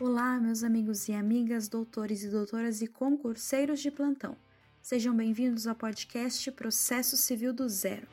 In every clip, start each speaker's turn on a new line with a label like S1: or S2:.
S1: Olá, meus amigos e amigas, doutores e doutoras e concurseiros de plantão. Sejam bem-vindos ao podcast Processo Civil do Zero.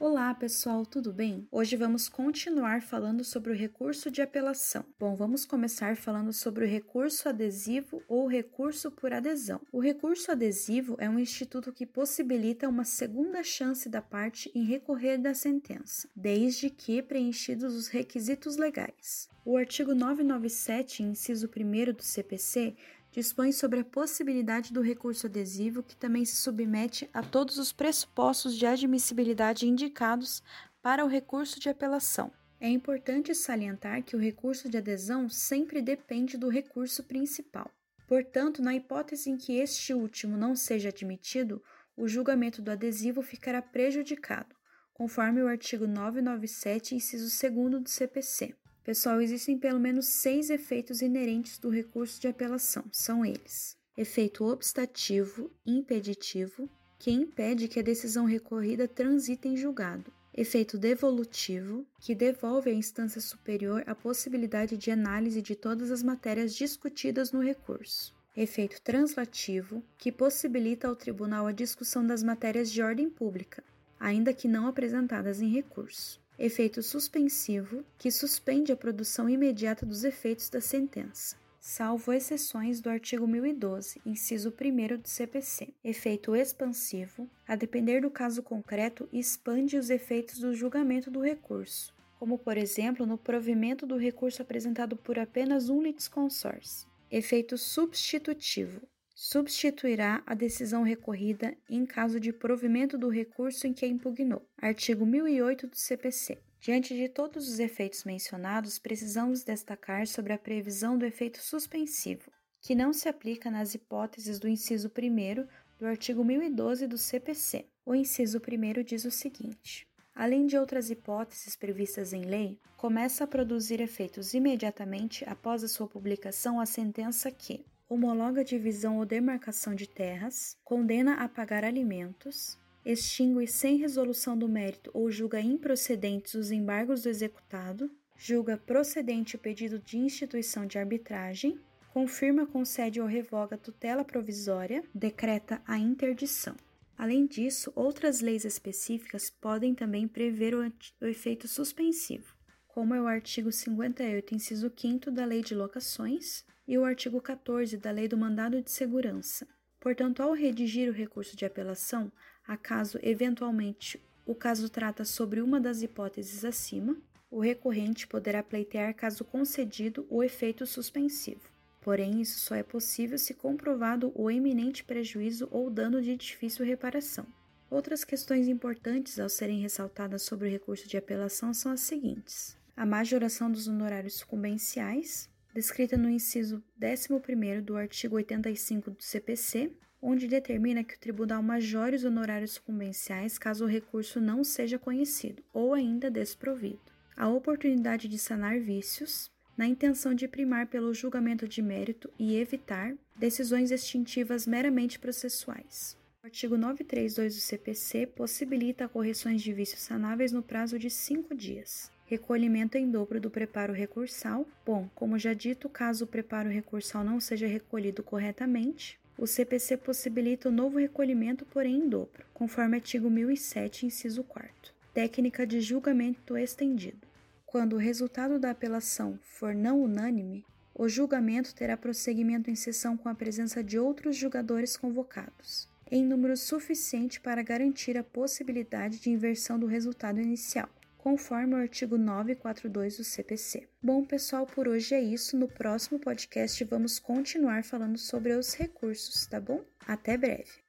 S1: Olá, pessoal, tudo bem? Hoje vamos continuar falando sobre o recurso de apelação. Bom, vamos começar falando sobre o recurso adesivo ou recurso por adesão. O recurso adesivo é um instituto que possibilita uma segunda chance da parte em recorrer da sentença, desde que preenchidos os requisitos legais. O artigo 997, inciso 1 do CPC, dispõe sobre a possibilidade do recurso adesivo, que também se submete a todos os pressupostos de admissibilidade indicados para o recurso de apelação. É importante salientar que o recurso de adesão sempre depende do recurso principal. Portanto, na hipótese em que este último não seja admitido, o julgamento do adesivo ficará prejudicado, conforme o artigo 997, inciso 2 do CPC. Pessoal, existem pelo menos seis efeitos inerentes do recurso de apelação. São eles: efeito obstativo, impeditivo, que impede que a decisão recorrida transite em julgado. Efeito devolutivo, que devolve à instância superior a possibilidade de análise de todas as matérias discutidas no recurso. Efeito translativo, que possibilita ao tribunal a discussão das matérias de ordem pública, ainda que não apresentadas em recurso efeito suspensivo, que suspende a produção imediata dos efeitos da sentença, salvo exceções do artigo 1012, inciso 1 do CPC. Efeito expansivo, a depender do caso concreto, expande os efeitos do julgamento do recurso, como por exemplo no provimento do recurso apresentado por apenas um litisconsórcio. Efeito substitutivo, substituirá a decisão recorrida em caso de provimento do recurso em que a impugnou. Artigo 1008 do CPC. Diante de todos os efeitos mencionados, precisamos destacar sobre a previsão do efeito suspensivo, que não se aplica nas hipóteses do inciso 1 do artigo 1012 do CPC. O inciso 1 diz o seguinte: além de outras hipóteses previstas em lei, começa a produzir efeitos imediatamente após a sua publicação a sentença que, homologa divisão ou demarcação de terras, condena a pagar alimentos, extingue sem resolução do mérito ou julga improcedentes os embargos do executado, julga procedente o pedido de instituição de arbitragem, confirma, concede ou revoga tutela provisória, decreta a interdição. Além disso, outras leis específicas podem também prever o, o efeito suspensivo, como é o artigo 58, inciso 5 da Lei de Locações, e o artigo 14 da Lei do Mandado de Segurança. Portanto, ao redigir o recurso de apelação, acaso eventualmente o caso trata sobre uma das hipóteses acima, o recorrente poderá pleitear caso concedido o efeito suspensivo. Porém, isso só é possível se comprovado o eminente prejuízo ou dano de difícil reparação. Outras questões importantes ao serem ressaltadas sobre o recurso de apelação são as seguintes: a majoração dos honorários sucumbenciais, descrita no inciso 11 do artigo 85 do CPC, onde determina que o tribunal majore os honorários sucumbenciais caso o recurso não seja conhecido ou ainda desprovido. A oportunidade de sanar vícios, na intenção de primar pelo julgamento de mérito e evitar decisões extintivas meramente processuais. O artigo 932 do CPC possibilita correções de vícios sanáveis no prazo de cinco dias recolhimento em dobro do preparo recursal. Bom, como já dito, caso o preparo recursal não seja recolhido corretamente, o CPC possibilita o novo recolhimento, porém em dobro, conforme artigo 1007, inciso 4. Técnica de julgamento estendido. Quando o resultado da apelação for não unânime, o julgamento terá prosseguimento em sessão com a presença de outros julgadores convocados, em número suficiente para garantir a possibilidade de inversão do resultado inicial conforme o artigo 942 do CPC. Bom, pessoal, por hoje é isso. No próximo podcast vamos continuar falando sobre os recursos, tá bom? Até breve.